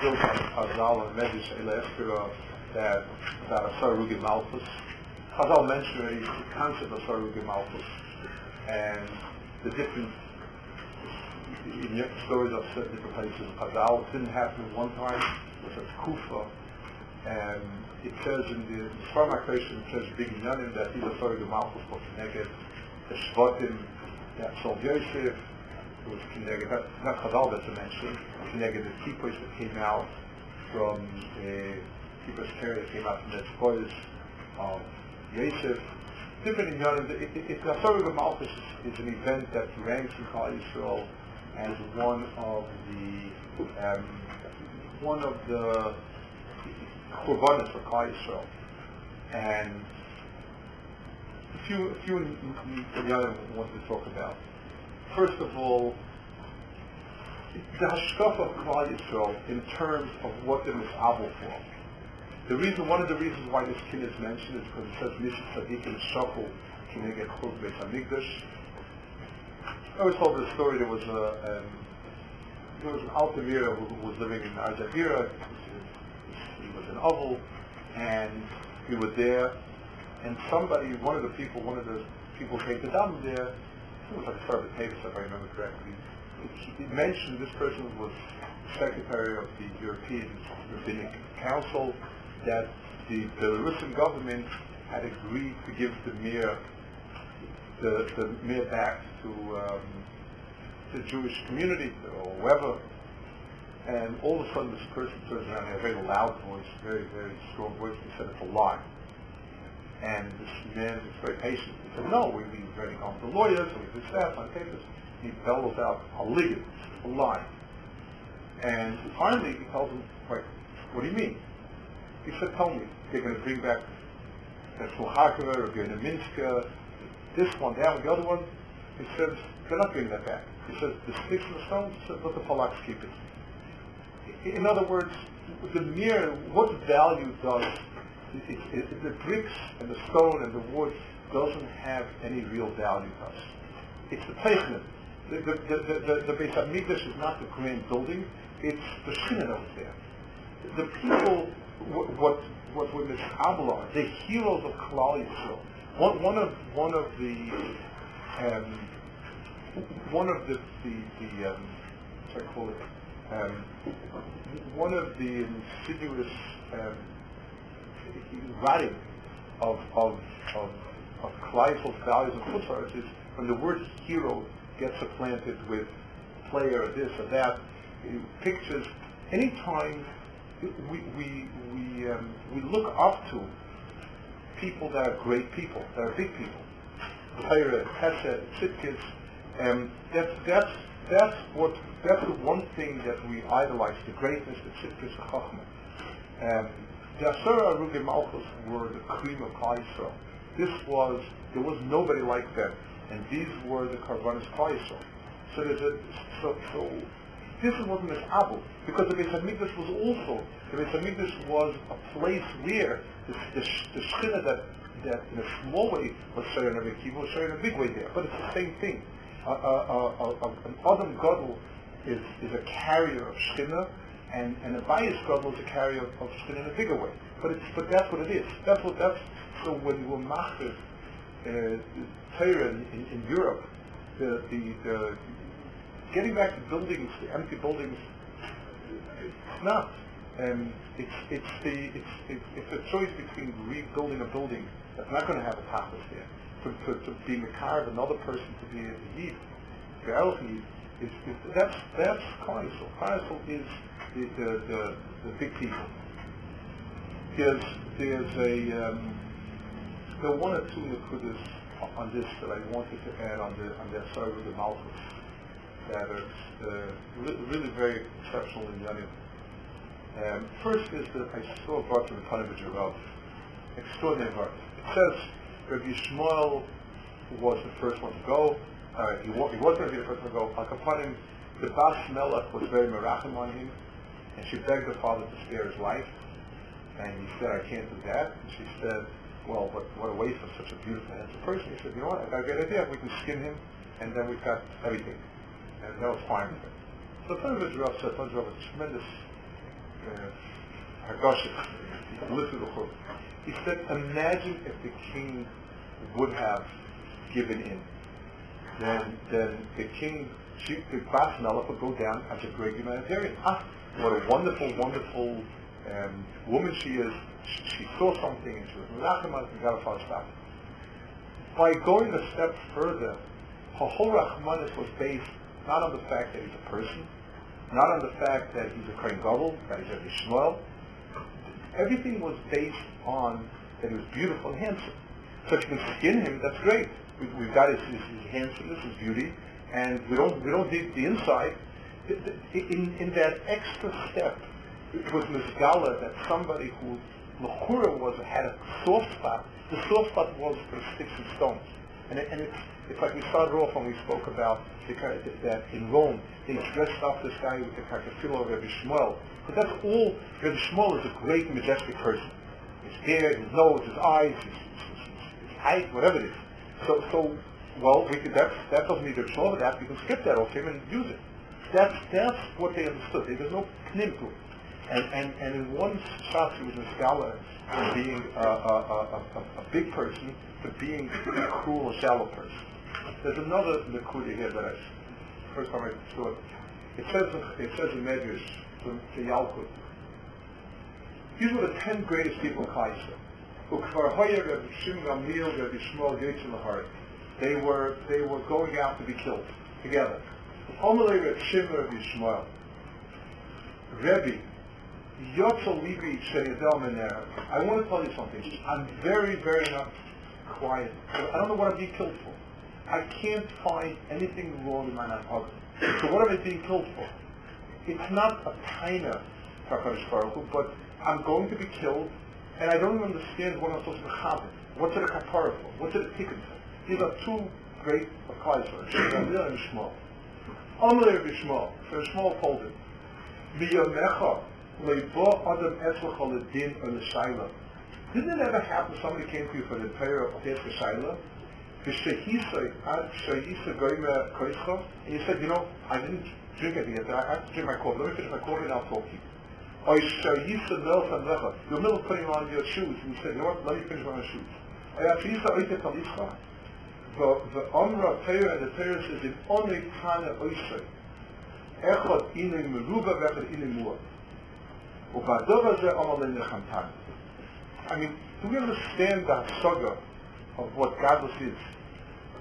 built on Chazal and Medrash Eileh Ezkerah that uh, about Sarugi Malchus. Chazal mentioned the concept of Sarugi Malchus and the different stories of certain different places in Chazal. It didn't happen at one time. It was a Kufa. And it says in the Sfarma creation, it says Big Yanim that he's a Sarugi Malchus for Keneged, the Shvatim that sold Yosef, was Kineged, not, not Chazal that's mentioned, the Kippos that came out from uh, Kippos Terry that came out from the spoils of Yosef. Different in Yonim, it, it, it, the Asarug Malchus is, is, an event that ranks in Klal Yisrael as one of the um, one of the korbanos for Klal Yisrael. And a few, a few in, in, the other want to talk about. First of all, the hashkafa of Klal Yisrael in terms of what the misabel for. The reason, one of the reasons why this kin is mentioned is because it says Mishit Tzadikim Shachul Kineged Chuz Beis Hamikdash. I always told the story. There was a um, there was an Altamira who, who was living in Arjavira. He was an oval, and we were there. And somebody, one of the people, one of the people came to Dam there. It was like a Sarah Davis, if I remember correctly he mentioned this person was secretary of the European Rabbinic Council, that the Belarusian government had agreed to give the Mir the, the Mir back to um, the Jewish community or whoever. And all of a sudden this person turns around in a very loud voice, very, very strong voice, and said it's a lie. And this man was very patient. He said, no, we, we already gone to lawyers, and we did staff on papers he bellows out a ligand, a lie. And finally he tells him, wait, what do you mean? He said, tell me, they're going to bring back Sulhakova or going to Minsk, this one, that one, the other one. He says, they're not bringing that back. He says, the sticks and the stones, he let the Polacks keep it. In other words, the mere, what value does it, it, the bricks and the stone and the wood doesn't have any real value to us. It's the placement the, the, the, the, the Beis HaMikdash is not the grand building, it's the was there. The people, what, what, what were Mishabla, the heroes of Klal Yisrael. One, one of, one of the, um, one of the, the, the um, what I call it, um, one of the insidious um, writing of, of, of, of Klal values and Chutzars is when the word hero gets supplanted with player, this or that, pictures. Anytime we, we, we, um, we look up to people that are great people, that are big people, Torah, Hesed, Tzidkis, um, that's, that's, that's what, that's the one thing that we idolize, the greatness, the the Chachma. Um, the Asura Arugi Malchus were the cream of Klal This was, there was nobody like them and these were the Karbanis Klaisel. So there's a, so, so this wasn't this Abu, because the Beis Hamikdash was also, the Beis Hamikdash was a place where the, the, the Shechina that, that in a small way was sharing a big was sharing a big way there, but it's the same thing. Uh, uh, uh, an Adam Gadol is, is a carrier of Shechina, and, and a bias carrier of, of Shechina in a bigger way. But it's, but that's what it is. That's what, that's, so when we're machir, uh, in, in, in, Europe, the, the, the, getting back to buildings, the empty buildings, it's not. And it's, it's, the, it's, it's, a choice between rebuilding a building that's not going to have a tapas there, to, to, to be Makar of another person to be a Yid, the is, is, that's, that's Kaisel. Is the, the, the, the big people. There's, there's a, um, there are one or two nekudas on this that I wanted to add on the on the Asar of the Malchus that are uh, re- really very exceptional in Yanim. Um, first is that I saw a part from the Panovich Rav, extraordinary part. It says Rabbi Yishmael was the first one to go. Uh, he, he was going to be the first one to go. Al the Bas Melech was very merachim on him, and she begged her father to spare his life. And he said, I can't do that. And she said, well, what, what a waste of such a beautiful, handsome person. He said, you know what, I got a great idea. We can skin him, and then we've got everything. And that was fine with it. So Tanzrav said, Tanzrav was a tremendous uh, Hagoshes, he said, imagine if the king would have given in. Then, then the king, she, the Melech would go down as a great humanitarian. Ah, what a wonderful, wonderful um, woman she is. She, she, saw something and she was Menachem and got a. By going a step further, her whole Rahmanis was based not on the fact that he's a person, not on the fact that he's a Kohen Gadol, that he's a Shmuel. Everything was based on that he was beautiful and handsome. So you can skin him, that's great. We've, we've got his, his, his handsomeness, his beauty, and we don't we don't need the inside. In, in that extra step, it was Mizgala that somebody who Lechura was had a soft spot. The soft spot was for sticks and stones, and, it, and it's it's like we started off when we spoke about the, that in Rome they dressed up this guy with the Kakafilo of Rabbi Yishmael. But that's all. Rabbi Yishmael is a great, majestic person. His beard, his nose, his eyes, his, his height, whatever it is. So, so well, we could, that's, that doesn't need a Shmuel, that we can skip that off him and use it. That's, that's what they understood. There's no knim to it. And, and, and in one shot, he was a scholar from being a, a, a, a, a big person to being a cruel, shallow person. There's another Nakuda here that I, first time I saw it. It says, it says in Medrash, from the Yalkut, these were the ten greatest people in Kaisa. They were, they were going out to be killed together. I want to tell you something. I'm very, very not quiet. I don't know what I'm being killed for. I can't find anything wrong in my Nahag. So what am I being killed for? It's not a taina, but I'm going to be killed, and I don't understand what I'm supposed to chabit. What's it a kapara for? What's it a tikkun for? These are two great for Shmuel and Shmuel. Amalei Bishmuel, so Shmuel told him, Miyamecha leibo adam etzlecha ledin or l'shayla. Didn't it ever happen somebody came to you for the prayer of Pesach Shaila? And he said, you know, I didn't drink anything. I have to drink my coffee. Let me finish my coffee and I'll talk to you. Or Yisa Mel Sanrecha, your middle putting on your shoes, and you said, you know what, let me finish my shoes. Or Yisa Oite Talicha, the Omra Peir and the Peir says, in only Kana Oise, Echot Inim Meruba, Echot Inim Mua. Ubadova Ze Omal Lenechem Tan. I mean, do we understand that saga of what godless is?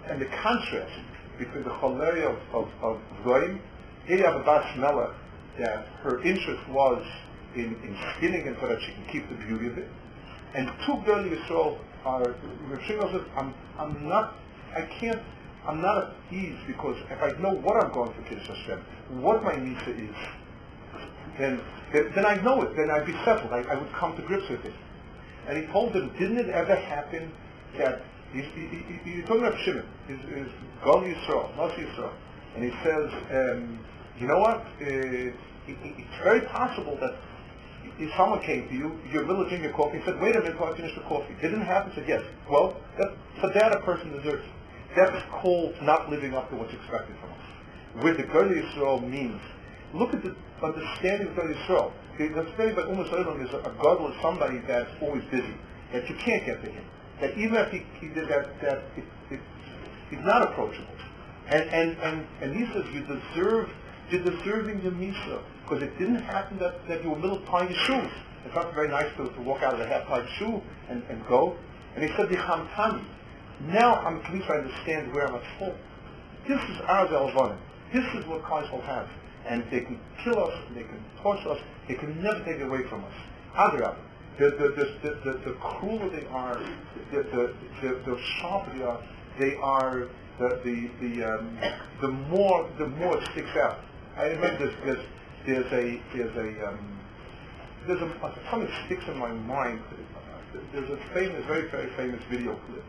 And the contrast between the choleria of, of, of Goyim, Eliab Abbas Melech, that her interest was in, in skinning it so that she can keep the beauty of it. And two girl Yisrael are, I'm, I'm not, I can't, I'm not at ease because if I know what I'm going for Kiddush Hashem, what my Nisa is, then, then I know it, then I'd be settled, I, I would come to grips with it. And he told them, didn't it ever happen that He's, he, he, he's talking about Shimon. He's, he's Gal Yisrael, not Yisrael. And he says, um, you know what? Uh, it, it's very possible that if someone came to you, you're drinking your coffee, and said, wait a minute, I finish the coffee. Didn't happen? Said, yes. Well, that, for that a person deserves. That's called not living up to what's expected from us. With the Gal Yisrael means, look at the understanding of Gal Yisrael. The understanding by Umas is a, a God is somebody that's always busy, that you can't get to him that even if he, he did that, that it, it, he's not approachable. And, and, and, and he says, you deserve, you're deserving the Misa, because it didn't happen that, that you were middle your shoes. It's not very nice to, to walk out of the half-tied shoe and, and go. And he said, the Hamtani. Now I'm at least I understand where I'm at fault. This is our Zelvanim. This is what Christ will have. And they can kill us, they can torture us, they can never take it away from us. Adrab the, the, the, the, the crueler they are, the, the, the, the sharper they are, they are the, the, the, um, the more the more it sticks out. I remember there's, there's, there's a there's a um, there's a, a something that sticks in my mind. There's a famous, very very famous video clip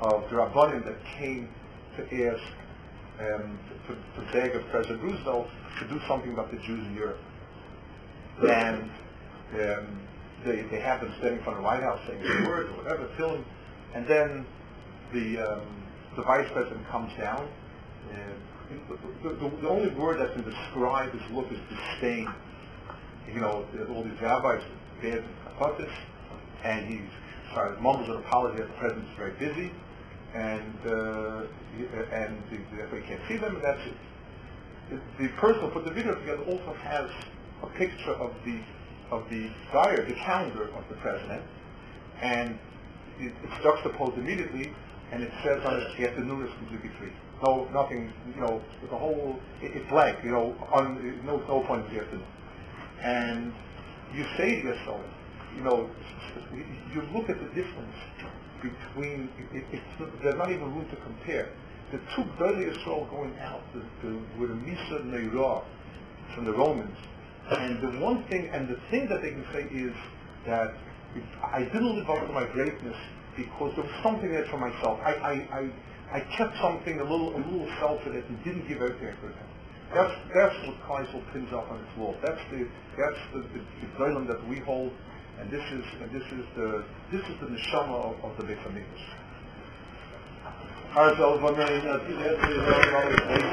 of the Rabbanim that came to ask um, to, to beg of President Roosevelt to do something about the Jews in Europe, and um, they, they have them standing in front of the White House saying words or whatever, film, and then the um, the vice president comes down. And the, the, the, only word that can describe his look is disdain. you know, all these rabbis, bad kapotis, and he started mumbles an apology that the president's very busy, and uh, and the, the, can't see them, and that's it. The, the person who put the video together also has a picture of the of the diary, the calendar of the president, and it, it's juxtaposed immediately, and it says on it, the afternoon is completely free. No, nothing, you know, the whole, it, it's blank, you know, on, no, no point in the afternoon. And you say to yourself, you know, you look at the difference between, it, it's, there's not even room to compare. The two Beli Yisrael going out the, the, with a Misa Neirah from the Romans, and the one thing, and the thing that they can say is that I didn't live up to my greatness because there was something there for myself. I, I, I, I kept something a little, a little selfish and didn't give I could have. That's, that's what Kleisel pins up on its wall. That's the, that's the, the, the that we hold, and this is, and this is the, this is the neshama of, of the Beit